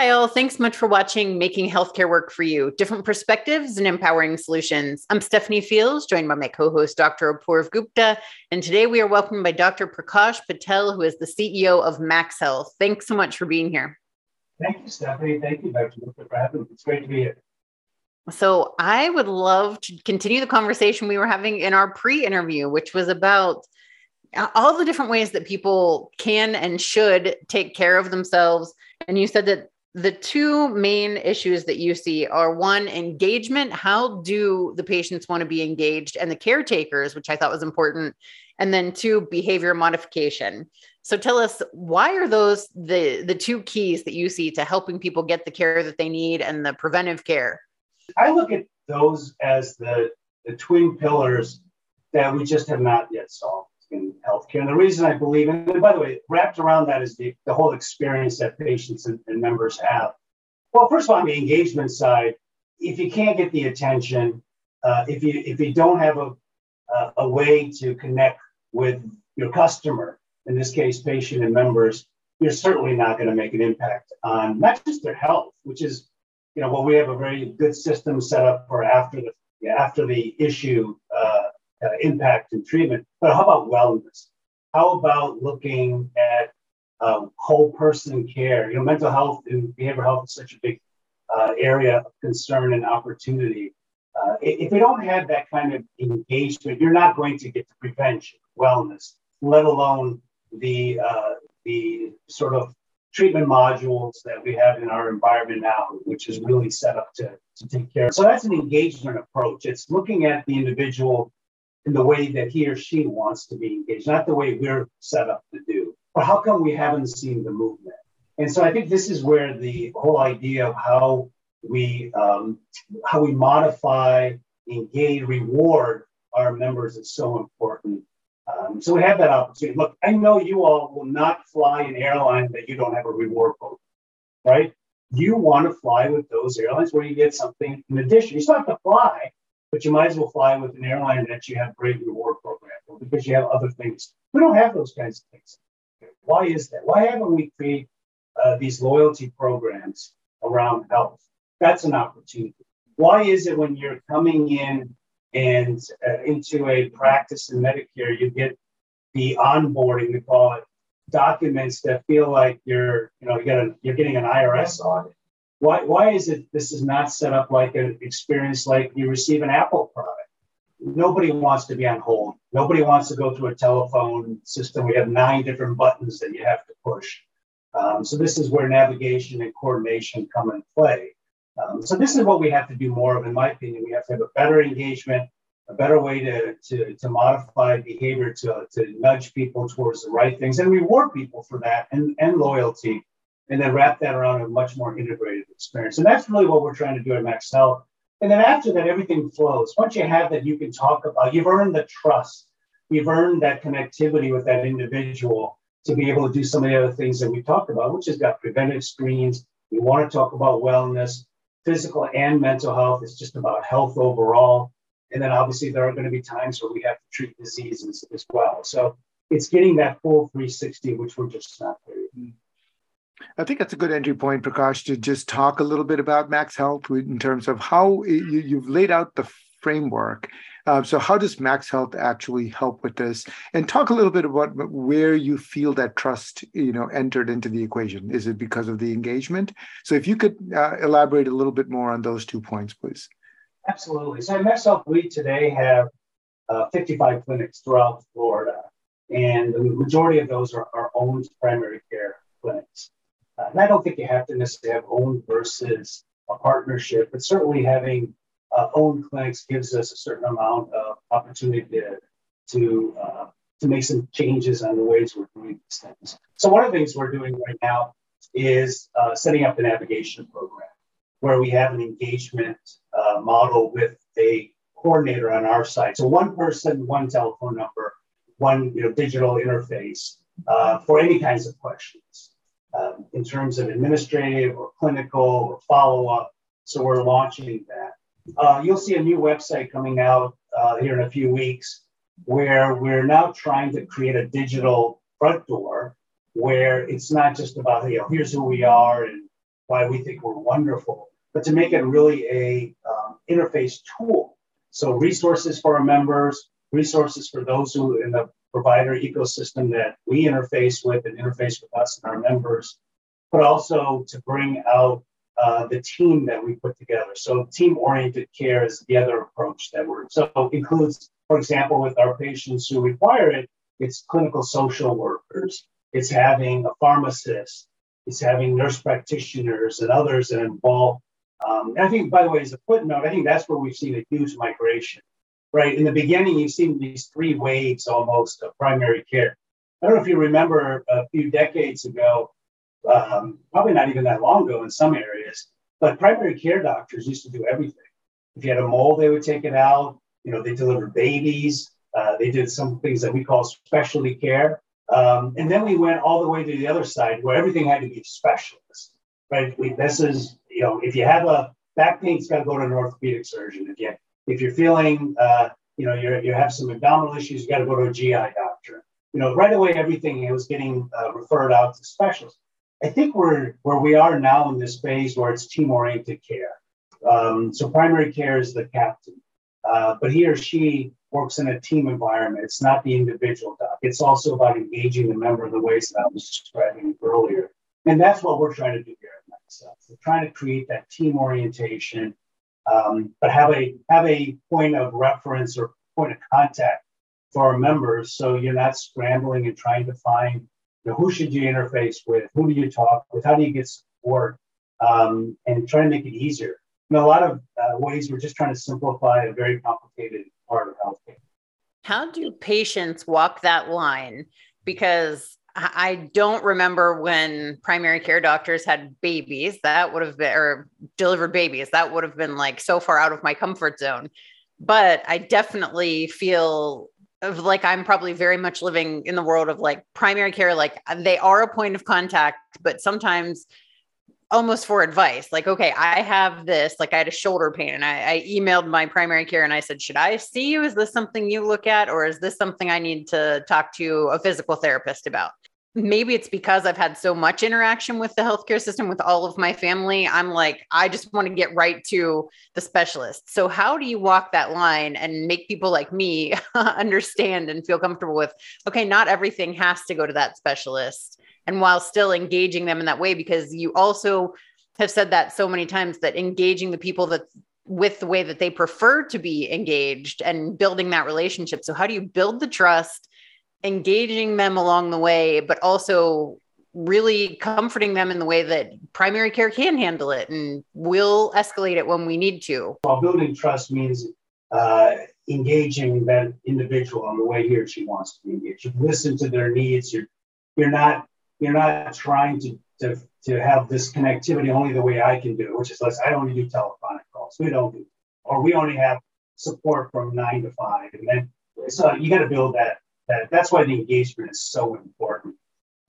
Hi, all. Thanks much for watching Making Healthcare Work for You Different Perspectives and Empowering Solutions. I'm Stephanie Fields, joined by my co host, Dr. Apoorv Gupta. And today we are welcomed by Dr. Prakash Patel, who is the CEO of Max Health. Thanks so much for being here. Thank you, Stephanie. Thank you, Dr. Gupta, for having me. It's great to be here. So, I would love to continue the conversation we were having in our pre interview, which was about all the different ways that people can and should take care of themselves. And you said that the two main issues that you see are one engagement how do the patients want to be engaged and the caretakers which i thought was important and then two behavior modification. So tell us why are those the the two keys that you see to helping people get the care that they need and the preventive care? I look at those as the the twin pillars that we just have not yet solved in healthcare. And the reason I believe, and by the way, wrapped around that is the, the whole experience that patients and, and members have. Well, first of all, on the engagement side, if you can't get the attention, uh, if you if you don't have a uh, a way to connect with your customer, in this case, patient and members, you're certainly not going to make an impact on not just their health, which is, you know, well, we have a very good system set up for after the after the issue uh, uh, impact and treatment. But how about wellness? How about looking at um, whole person care? You know, mental health and behavioral health is such a big uh, area of concern and opportunity. Uh, if we don't have that kind of engagement, you're not going to get to prevention, wellness, let alone the uh, the sort of treatment modules that we have in our environment now, which is really set up to, to take care of. So that's an engagement approach. It's looking at the individual in the way that he or she wants to be engaged, not the way we're set up to do. But how come we haven't seen the movement? And so I think this is where the whole idea of how we um, how we modify, engage, reward our members is so important. Um, so we have that opportunity. Look, I know you all will not fly an airline that you don't have a reward program, right? You want to fly with those airlines where you get something in addition. You still have to fly, but you might as well fly with an airline that you have great reward program because you have other things. We don't have those kinds of things. Why is that? Why haven't we created uh, these loyalty programs around health? That's an opportunity. Why is it when you're coming in and uh, into a practice in Medicare, you get the onboarding, we call it documents that feel like you're, you know, you're getting an IRS audit why, why is it this is not set up like an experience like you receive an Apple product? Nobody wants to be on hold. Nobody wants to go through a telephone system. We have nine different buttons that you have to push. Um, so this is where navigation and coordination come in play. Um, so this is what we have to do more of, in my opinion. We have to have a better engagement, a better way to, to, to modify behavior to, to nudge people towards the right things and reward people for that and, and loyalty and then wrap that around a much more integrated experience. And that's really what we're trying to do at Max Health. And then after that, everything flows. Once you have that, you can talk about, you've earned the trust, you've earned that connectivity with that individual to be able to do some of the other things that we talked about, which has got preventive screens. We want to talk about wellness, physical and mental health. It's just about health overall. And then obviously there are going to be times where we have to treat diseases as well. So it's getting that full 360, which we're just not there. Mm-hmm. I think that's a good entry point, Prakash, to just talk a little bit about Max Health in terms of how you, have laid out the framework. Uh, so, how does Max Health actually help with this? And talk a little bit about where you feel that trust, you know, entered into the equation. Is it because of the engagement? So, if you could uh, elaborate a little bit more on those two points, please. Absolutely. So, at Max Health, we today have uh, 55 clinics throughout Florida, and the majority of those are our own primary care clinics. Uh, and I don't think you have to necessarily have owned versus a partnership, but certainly having uh, owned clinics gives us a certain amount of opportunity to to, uh, to make some changes on the ways we're doing these things. So one of the things we're doing right now is uh, setting up the navigation program where we have an engagement uh, model with a coordinator on our side. So one person, one telephone number, one you know, digital interface uh, for any kinds of questions um, in terms of administrative or clinical or follow up. So we're launching that. Uh, you'll see a new website coming out uh, here in a few weeks where we're now trying to create a digital front door where it's not just about, you know, here's who we are and why we think we're wonderful, but to make it really a um, interface tool. So resources for our members, resources for those who in the provider ecosystem that we interface with and interface with us and our members, but also to bring out uh, the team that we put together. So team-oriented care is the other approach that we're so includes, for example, with our patients who require it, it's clinical social workers, it's having a pharmacist, it's having nurse practitioners and others that involve. Um, I think, by the way, as a footnote, I think that's where we've seen a huge migration. Right in the beginning, you've seen these three waves almost of primary care. I don't know if you remember a few decades ago, um, probably not even that long ago in some areas, but primary care doctors used to do everything. If you had a mole, they would take it out. You know, they delivered babies. Uh, they did some things that we call specialty care. Um, and then we went all the way to the other side where everything had to be specialist, right? We, this is, you know, if you have a back pain, it's got to go to an orthopedic surgeon. If, you, if you're feeling, uh, you know, you you have some abdominal issues, you got to go to a GI doctor. You know, right away, everything was getting uh, referred out to specialists. I think we're where we are now in this phase where it's team oriented care. Um, so primary care is the captain, uh, but he or she works in a team environment. It's not the individual doc. It's also about engaging the member in the ways that I was describing earlier. And that's what we're trying to do here at Max Health. We're trying to create that team orientation, um, but have a have a point of reference or point of contact for our members. So you're not scrambling and trying to find you know, who should you interface with? Who do you talk with? How do you get support? Um, and try to make it easier. In a lot of uh, ways, we're just trying to simplify a very complicated part of healthcare. How do patients walk that line? Because I don't remember when primary care doctors had babies. That would have been, or delivered babies. That would have been like so far out of my comfort zone. But I definitely feel like I'm probably very much living in the world of like primary care. Like they are a point of contact, but sometimes almost for advice. Like, okay, I have this, like I had a shoulder pain and I, I, emailed my primary care and I said, should I see you? Is this something you look at? Or is this something I need to talk to a physical therapist about? Maybe it's because I've had so much interaction with the healthcare system with all of my family. I'm like, I just want to get right to the specialist. So, how do you walk that line and make people like me understand and feel comfortable with, okay, not everything has to go to that specialist, and while still engaging them in that way? Because you also have said that so many times that engaging the people that with the way that they prefer to be engaged and building that relationship. So, how do you build the trust? Engaging them along the way, but also really comforting them in the way that primary care can handle it and will escalate it when we need to. Well, building trust means uh, engaging that individual on the way he or she wants to be engaged. You listen to their needs. You're you're not you're not trying to to, to have this connectivity only the way I can do, which is less I only do telephonic calls. We don't do, or we only have support from nine to five, and then so you got to build that that that's why the engagement is so important.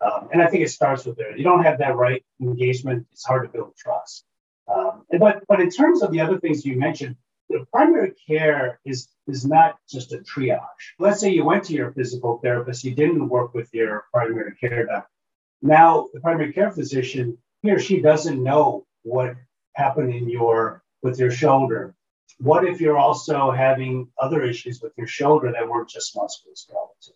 Um, and I think it starts with there. You don't have that right engagement, it's hard to build trust. Um, but but in terms of the other things you mentioned, the primary care is is not just a triage. Let's say you went to your physical therapist, you didn't work with your primary care doctor. Now the primary care physician, he or she doesn't know what happened in your with your shoulder, what if you're also having other issues with your shoulder that weren't just musculoskeletal?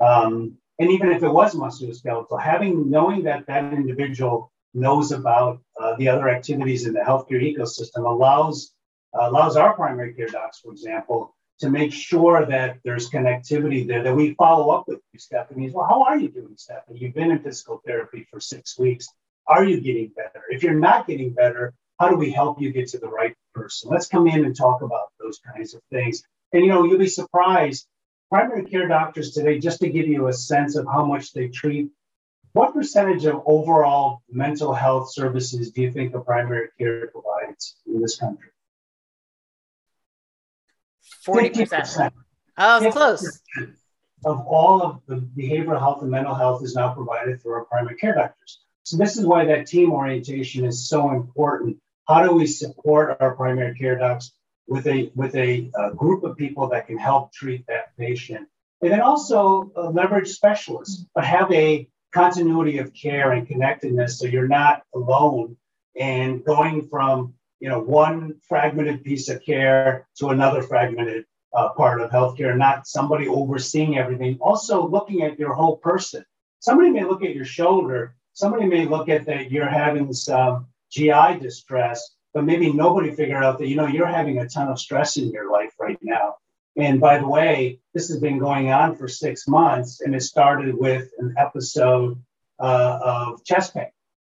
Um, and even if it was musculoskeletal, having knowing that that individual knows about uh, the other activities in the healthcare ecosystem allows uh, allows our primary care docs, for example, to make sure that there's connectivity there. That we follow up with you, Stephanie. Well, how are you doing, Stephanie? You've been in physical therapy for six weeks. Are you getting better? If you're not getting better, how do we help you get to the right person? Let's come in and talk about those kinds of things. And you know, you'll be surprised. Primary care doctors today, just to give you a sense of how much they treat, what percentage of overall mental health services do you think a primary care provides in this country? 40%. Oh, it's close. Of all of the behavioral health and mental health is now provided through our primary care doctors. So this is why that team orientation is so important how do we support our primary care docs with a with a, a group of people that can help treat that patient, and then also uh, leverage specialists, but have a continuity of care and connectedness so you're not alone and going from you know one fragmented piece of care to another fragmented uh, part of healthcare, not somebody overseeing everything. Also, looking at your whole person. Somebody may look at your shoulder. Somebody may look at that you're having some GI distress, but maybe nobody figured out that you know you're having a ton of stress in your life right now. And by the way, this has been going on for six months, and it started with an episode uh, of chest pain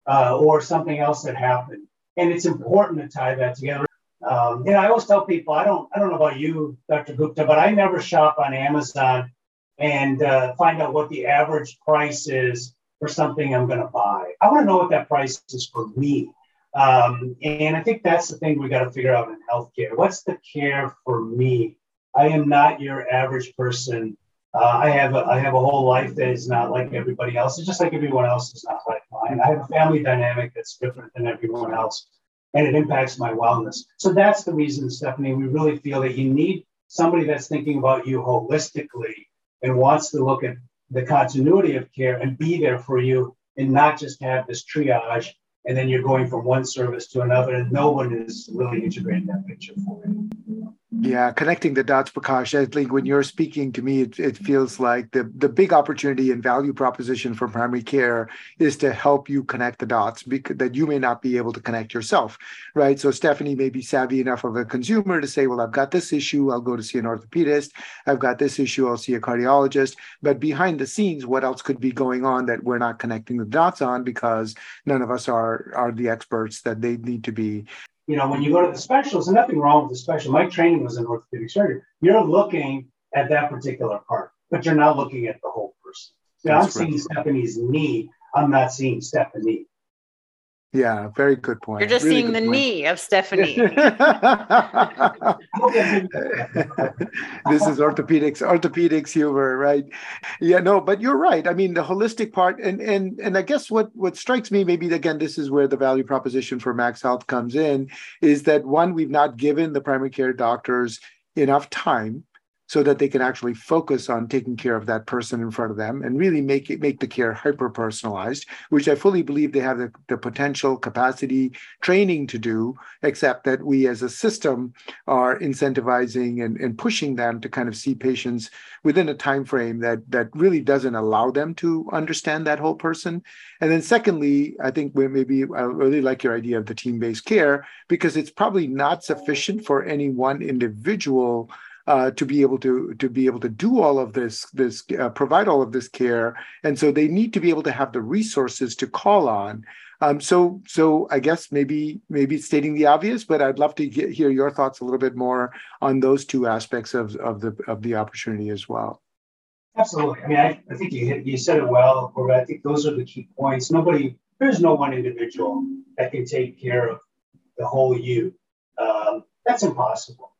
uh, or something else that happened. And it's important to tie that together. Um, you know, I always tell people, I don't, I don't know about you, Dr. Gupta, but I never shop on Amazon and uh, find out what the average price is for something I'm going to buy. I want to know what that price is for me. Um, and I think that's the thing we got to figure out in healthcare. What's the care for me? I am not your average person. Uh, I have a, I have a whole life that is not like everybody else. It's just like everyone else is not like mine. I have a family dynamic that's different than everyone else, and it impacts my wellness. So that's the reason, Stephanie. We really feel that you need somebody that's thinking about you holistically and wants to look at the continuity of care and be there for you, and not just have this triage and then you're going from one service to another, and no one is really integrating that picture for you. Yeah, connecting the dots, Prakash. I think when you're speaking to me, it, it feels like the, the big opportunity and value proposition for primary care is to help you connect the dots because, that you may not be able to connect yourself, right? So Stephanie may be savvy enough of a consumer to say, well, I've got this issue, I'll go to see an orthopedist. I've got this issue, I'll see a cardiologist. But behind the scenes, what else could be going on that we're not connecting the dots on because none of us are, are the experts that they need to be you know, when you go to the specialist, and nothing wrong with the special. My training was in orthopedic surgery. You're looking at that particular part, but you're not looking at the whole person. So I'm seeing Stephanie's knee. I'm not seeing Stephanie. Yeah, very good point. You're just really seeing the point. knee of Stephanie. this is orthopedics, orthopedics humor, right? Yeah, no, but you're right. I mean, the holistic part, and and and I guess what what strikes me, maybe again, this is where the value proposition for Max Health comes in, is that one, we've not given the primary care doctors enough time so that they can actually focus on taking care of that person in front of them and really make it make the care hyper personalized which i fully believe they have the, the potential capacity training to do except that we as a system are incentivizing and, and pushing them to kind of see patients within a time frame that that really doesn't allow them to understand that whole person. And then secondly i think maybe i really like your idea of the team-based care because it's probably not sufficient for any one individual uh, to be able to to be able to do all of this this uh, provide all of this care. And so they need to be able to have the resources to call on. Um, so so i guess maybe maybe stating the obvious but i'd love to get, hear your thoughts a little bit more on those two aspects of, of the of the opportunity as well. Absolutely. I mean i, I think you you said it well or i think those are the key points. Nobody there's no one individual that can take care of the whole you. Um, that's impossible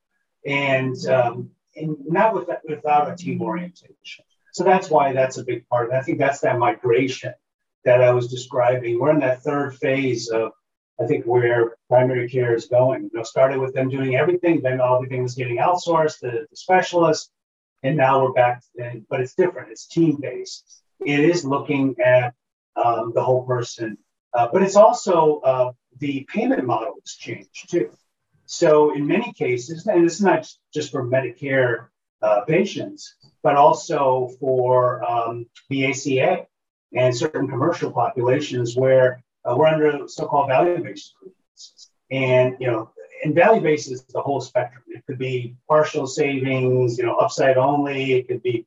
and, um, and not with, without a team orientation. So that's why that's a big part. And I think that's that migration that I was describing. We're in that third phase of, I think, where primary care is going. You know, started with them doing everything, then everything was getting outsourced to the specialists, and now we're back. To, but it's different. It's team based. It is looking at um, the whole person, uh, but it's also uh, the payment model has changed too. So, in many cases, and it's not just for Medicare uh, patients, but also for um, the ACA and certain commercial populations where uh, we're under so-called value-based agreements. And you know, and value-based is the whole spectrum. It could be partial savings, you know, upside only. It could be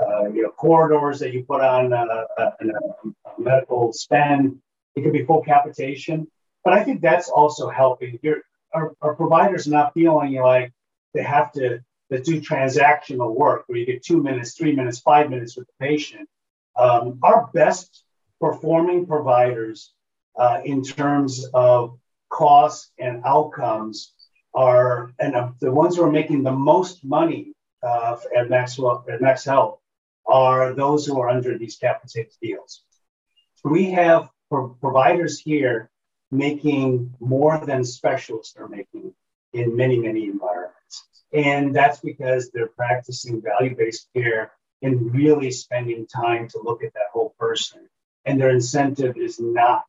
uh, you know corridors that you put on uh, uh, a, a medical spend. It could be full capitation. But I think that's also helping. You're, our, our providers not feeling like they have to, to do transactional work where you get two minutes, three minutes, five minutes with the patient. Um, our best performing providers uh, in terms of costs and outcomes are, and uh, the ones who are making the most money uh, at, Max Health at Max Health are those who are under these capitated deals. We have pro- providers here making more than specialists are making in many, many environments. And that's because they're practicing value based care and really spending time to look at that whole person. And their incentive is not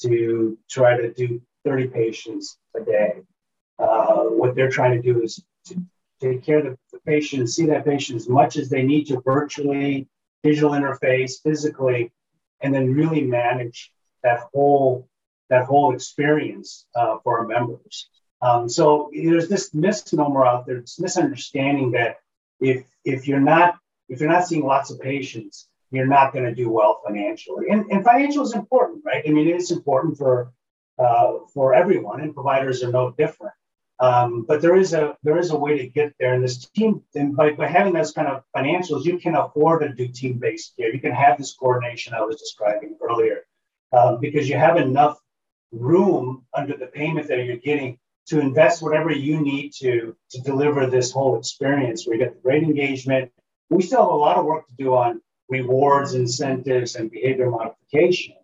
to try to do 30 patients a day. Uh, what they're trying to do is to take care of the, the patient, see that patient as much as they need to virtually, digital interface, physically, and then really manage that whole that whole experience uh, for our members. Um, so there's this misnomer out there, this misunderstanding that if if you're not if you're not seeing lots of patients, you're not going to do well financially. And, and financial is important, right? I mean, it's important for uh, for everyone, and providers are no different. Um, but there is a there is a way to get there, and this team, and by, by having those kind of financials, you can afford to do team based care. You can have this coordination I was describing earlier, um, because you have enough room under the payment that you're getting to invest whatever you need to to deliver this whole experience you get great engagement. We still have a lot of work to do on rewards, incentives, and behavior modification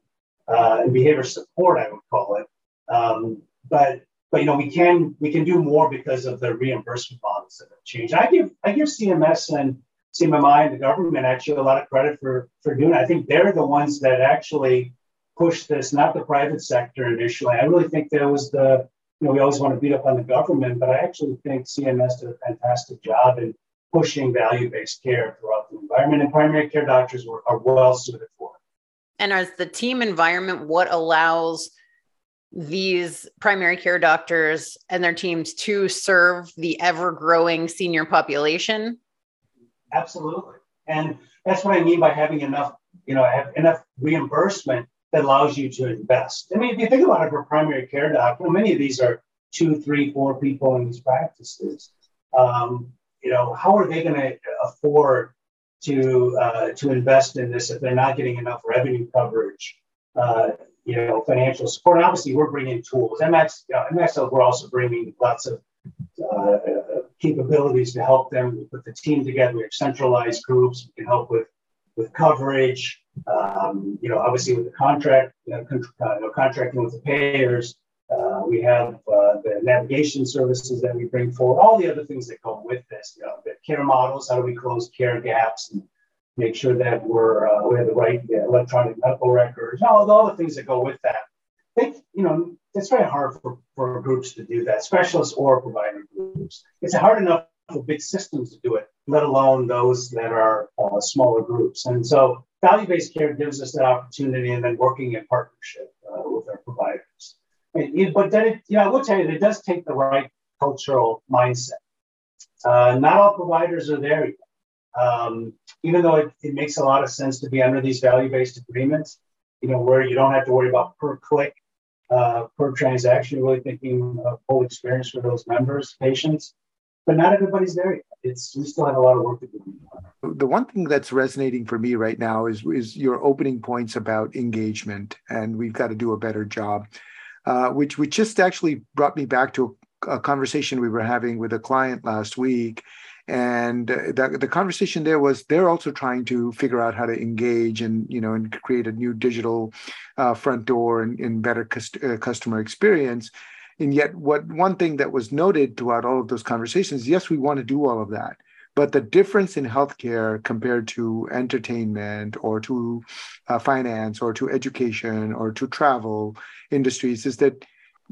uh, and behavior support, I would call it. Um, but but you know we can we can do more because of the reimbursement models that have changed. I give I give CMS and CMMI and the government actually a lot of credit for for doing it. I think they're the ones that actually pushed this, not the private sector initially. I really think there was the you know we always want to beat up on the government, but I actually think CMS did a fantastic job in pushing value-based care throughout the environment, and primary care doctors were, are well suited for it. And as the team environment, what allows these primary care doctors and their teams to serve the ever growing senior population? Absolutely. And that's what I mean by having enough, you know, have enough reimbursement that allows you to invest. I mean, if you think about it for primary care doc, doctor, many of these are two, three, four people in these practices. Um, you know, how are they going to afford to uh, to invest in this if they're not getting enough revenue coverage? Uh, you know, financial support. And obviously, we're bringing tools. MX, you know, MX, we're also bringing lots of uh, capabilities to help them. We put the team together. We have centralized groups. We can help with with coverage. Um, you know, obviously with the contract, you know, con- uh, you know, contracting with the payers. Uh, we have uh, the navigation services that we bring forward, all the other things that go with this, you know, the care models, how do we close care gaps and make sure that we're, uh, we have the right electronic medical records, all, all the things that go with that. They, you know, it's very hard for, for groups to do that, specialists or provider groups. It's hard enough for big systems to do it, let alone those that are uh, smaller groups. And so value-based care gives us that opportunity and then working in partnership uh, with our providers. But then, it, you know, I will tell you, it does take the right cultural mindset. Uh, not all providers are there yet. Um, even though it, it, makes a lot of sense to be under these value-based agreements, you know, where you don't have to worry about per click, uh, per transaction, really thinking of full experience for those members, patients. But not everybody's there yet. It's we still have a lot of work to do. The one thing that's resonating for me right now is is your opening points about engagement, and we've got to do a better job uh, which which just actually brought me back to a, a, conversation we were having with a client last week. And the, the conversation there was they're also trying to figure out how to engage and you know and create a new digital uh, front door and, and better cust- uh, customer experience. And yet, what one thing that was noted throughout all of those conversations, yes, we want to do all of that, but the difference in healthcare compared to entertainment or to uh, finance or to education or to travel industries is that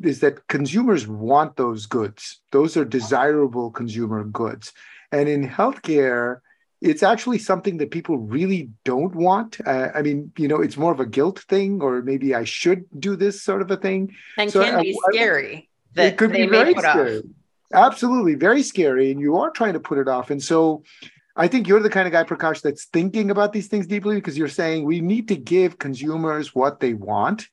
is that consumers want those goods. Those are desirable consumer goods. And in healthcare, it's actually something that people really don't want. Uh, I mean, you know, it's more of a guilt thing, or maybe I should do this sort of a thing. And so can be scary. I, it could be very scary. Off. Absolutely, very scary, and you are trying to put it off. And so, I think you're the kind of guy, Prakash, that's thinking about these things deeply because you're saying we need to give consumers what they want.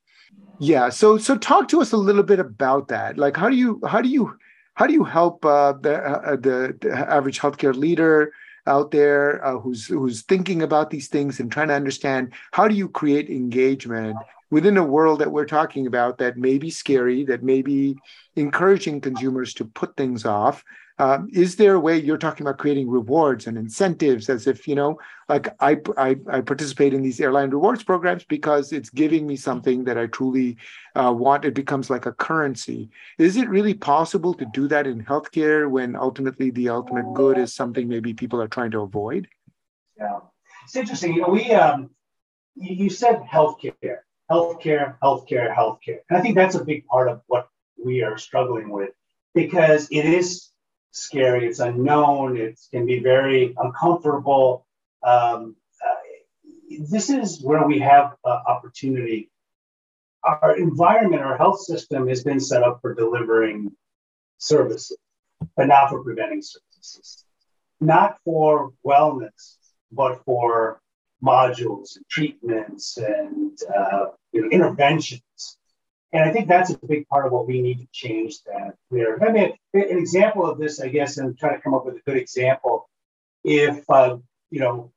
Yeah. So, so talk to us a little bit about that. Like, how do you, how do you, how do you help uh, the, uh, the, the average healthcare leader out there uh, who's who's thinking about these things and trying to understand how do you create engagement within a world that we're talking about that may be scary, that may be encouraging consumers to put things off. Um, is there a way you're talking about creating rewards and incentives as if, you know, like I, I, I participate in these airline rewards programs because it's giving me something that I truly uh, want. It becomes like a currency. Is it really possible to do that in healthcare when ultimately the ultimate good is something maybe people are trying to avoid? Yeah, it's interesting. You know, we, um, you said healthcare healthcare, healthcare, healthcare. And I think that's a big part of what we are struggling with because it is scary, it's unknown, it can be very uncomfortable. Um, uh, this is where we have uh, opportunity. Our environment, our health system has been set up for delivering services, but not for preventing services, not for wellness, but for modules and treatments and uh, you know, interventions. And I think that's a big part of what we need to change that there. I mean, an example of this, I guess, and trying to come up with a good example. If, uh, you know,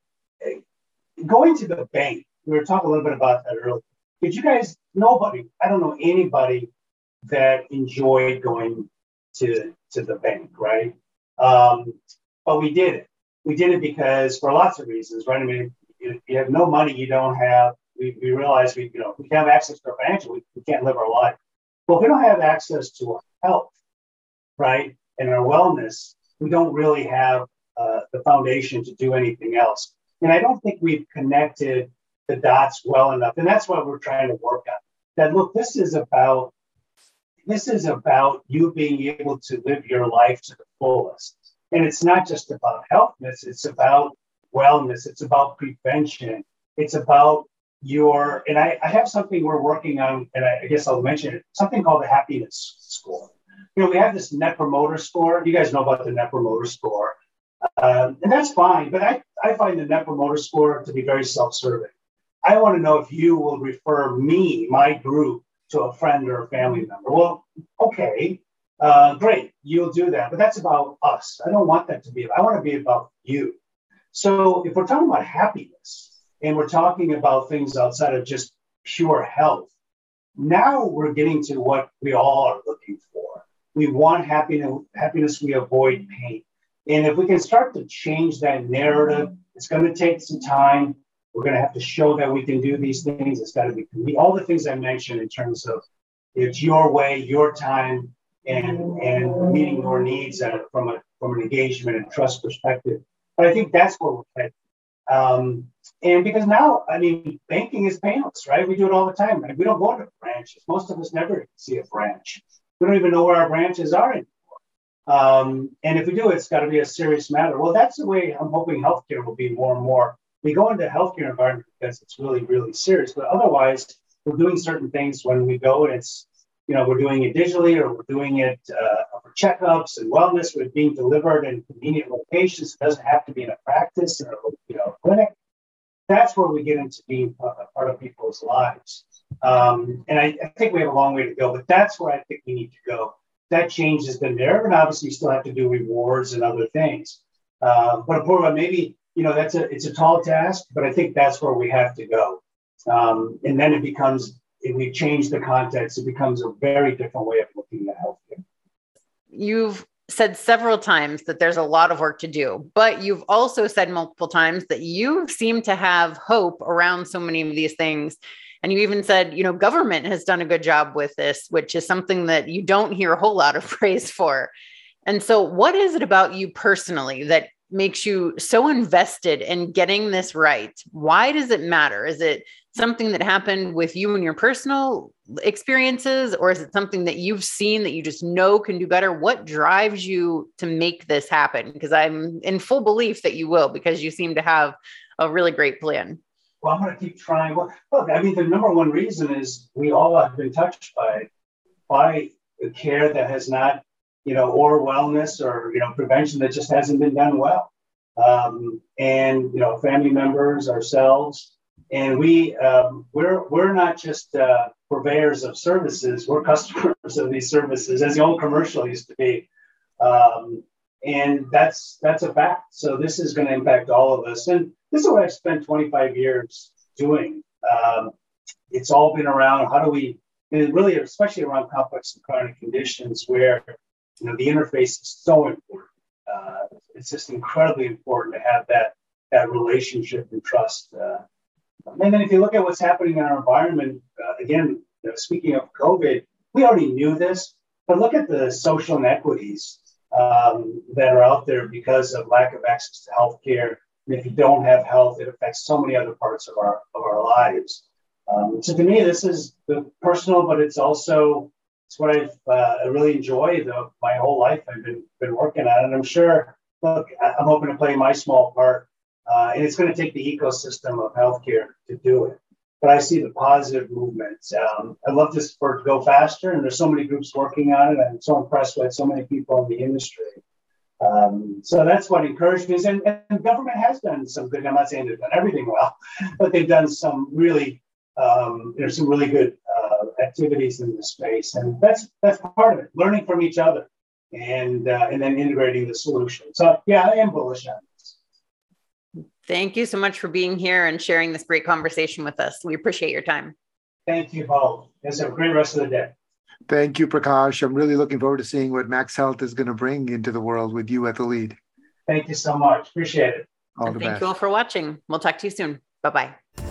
going to the bank, we were talking a little bit about that earlier. Did you guys, nobody, I don't know anybody that enjoyed going to, to the bank, right? Um, but we did it. We did it because for lots of reasons, right? I mean, if you have no money, you don't have we, we realize we, you know, we have access to our financial, we, we can't live our life. But if we don't have access to our health, right, and our wellness, we don't really have uh, the foundation to do anything else. And I don't think we've connected the dots well enough. And that's what we're trying to work on. That look, this is about this is about you being able to live your life to the fullest. And it's not just about healthness, it's about wellness, it's about prevention, it's about your and I, I have something we're working on, and I, I, guess I'll mention it, something called the happiness score. You know, we have this net promoter score. You guys know about the net promoter score. Um, and that's fine, but I, I find the net promoter score to be very self-serving. I want to know if you will refer me, my group, to a friend or a family member. Well, okay, uh, great, you'll do that, but that's about us. I don't want that to be. I want to be about you. So if we're talking about happiness, and we're talking about things outside of just pure health. Now we're getting to what we all are looking for. We want happiness, happiness, we avoid pain. And if we can start to change that narrative, it's going to take some time. We're going to have to show that we can do these things. It's got to be all the things I mentioned in terms of it's your way, your time, and and meeting your needs from a from an engagement and trust perspective. But I think that's where we're headed. Um, and because now, I mean, banking is painless, right? We do it all the time. Right? We don't go to branches. Most of us never see a branch. We don't even know where our branches are anymore. Um, and if we do, it's got to be a serious matter. Well, that's the way I'm hoping healthcare will be more and more. We go into healthcare environment because it's really, really serious. But otherwise, we're doing certain things when we go and it's, you know, we're doing it digitally or we're doing it uh, for checkups and wellness. We're being delivered in convenient locations. It doesn't have to be in a practice or, you clinic that's where we get into being a part of people's lives. Um, and I, I, think we have a long way to go, but that's where I think we need to go. That change has been there, and obviously you still have to do rewards and other things. Uh, but Apurva, maybe you know that's a it's a tall task, but I think that's where we have to go. Um, and then it becomes if we change the context, it becomes a very different way of looking at healthcare. You've said several times that there's a lot of work to do, but you've also said multiple times that you seem to have hope around so many of these things. And you even said, you know, government has done a good job with this, which is something that you don't hear a whole lot of praise for. And so, what is it about you personally that makes you so invested in getting this right? Why does it matter? Is it something that happened with you and your personal experiences, or is it something that you've seen that you just know can do better? What drives you to make this happen? Because I'm in full belief that you will, because you seem to have a really great plan. Well, I'm going to keep trying. Well, look, I mean, the number one reason is we all have been touched by by the care that has not you know, or wellness or, you know, prevention that just hasn't been done well. Um, and, you know, family members, ourselves, and we, um, we're, we're not just uh, purveyors of services, we're customers of these services, as the old commercial used to be. Um, and that's that's a fact. So this is going to impact all of us. And this is what I've spent 25 years doing. Um, it's all been around how do we, and really, especially around complex and chronic conditions where you know, the interface is so important. Uh, it's just incredibly important to have that that relationship and trust. Uh, and then if you look at what's happening in our environment, uh, again, speaking of COVID, we already knew this, but look at the social inequities um, that are out there because of lack of access to health care. And if you don't have health, it affects so many other parts of our of our lives. Um, so to me, this is the personal, but it's also it's what I've uh, really enjoyed the, my whole life. I've been been working on, and I'm sure. Look, I'm hoping to play my small part, uh, and it's going to take the ecosystem of healthcare to do it. But I see the positive movements. Um, I'd love this for go faster, and there's so many groups working on it. I'm so impressed with so many people in the industry. Um, so that's what encouraged me. And, and government has done some good. I'm not saying they've done everything well, but they've done some really um, there's some really good uh, activities in the space, and that's that's part of it. Learning from each other, and uh, and then integrating the solution. So yeah, I am bullish on this. Thank you so much for being here and sharing this great conversation with us. We appreciate your time. Thank you both. Yes, have a great rest of the day. Thank you, Prakash. I'm really looking forward to seeing what Max Health is going to bring into the world with you at the lead. Thank you so much. Appreciate it. All the thank best. you all for watching. We'll talk to you soon. Bye bye.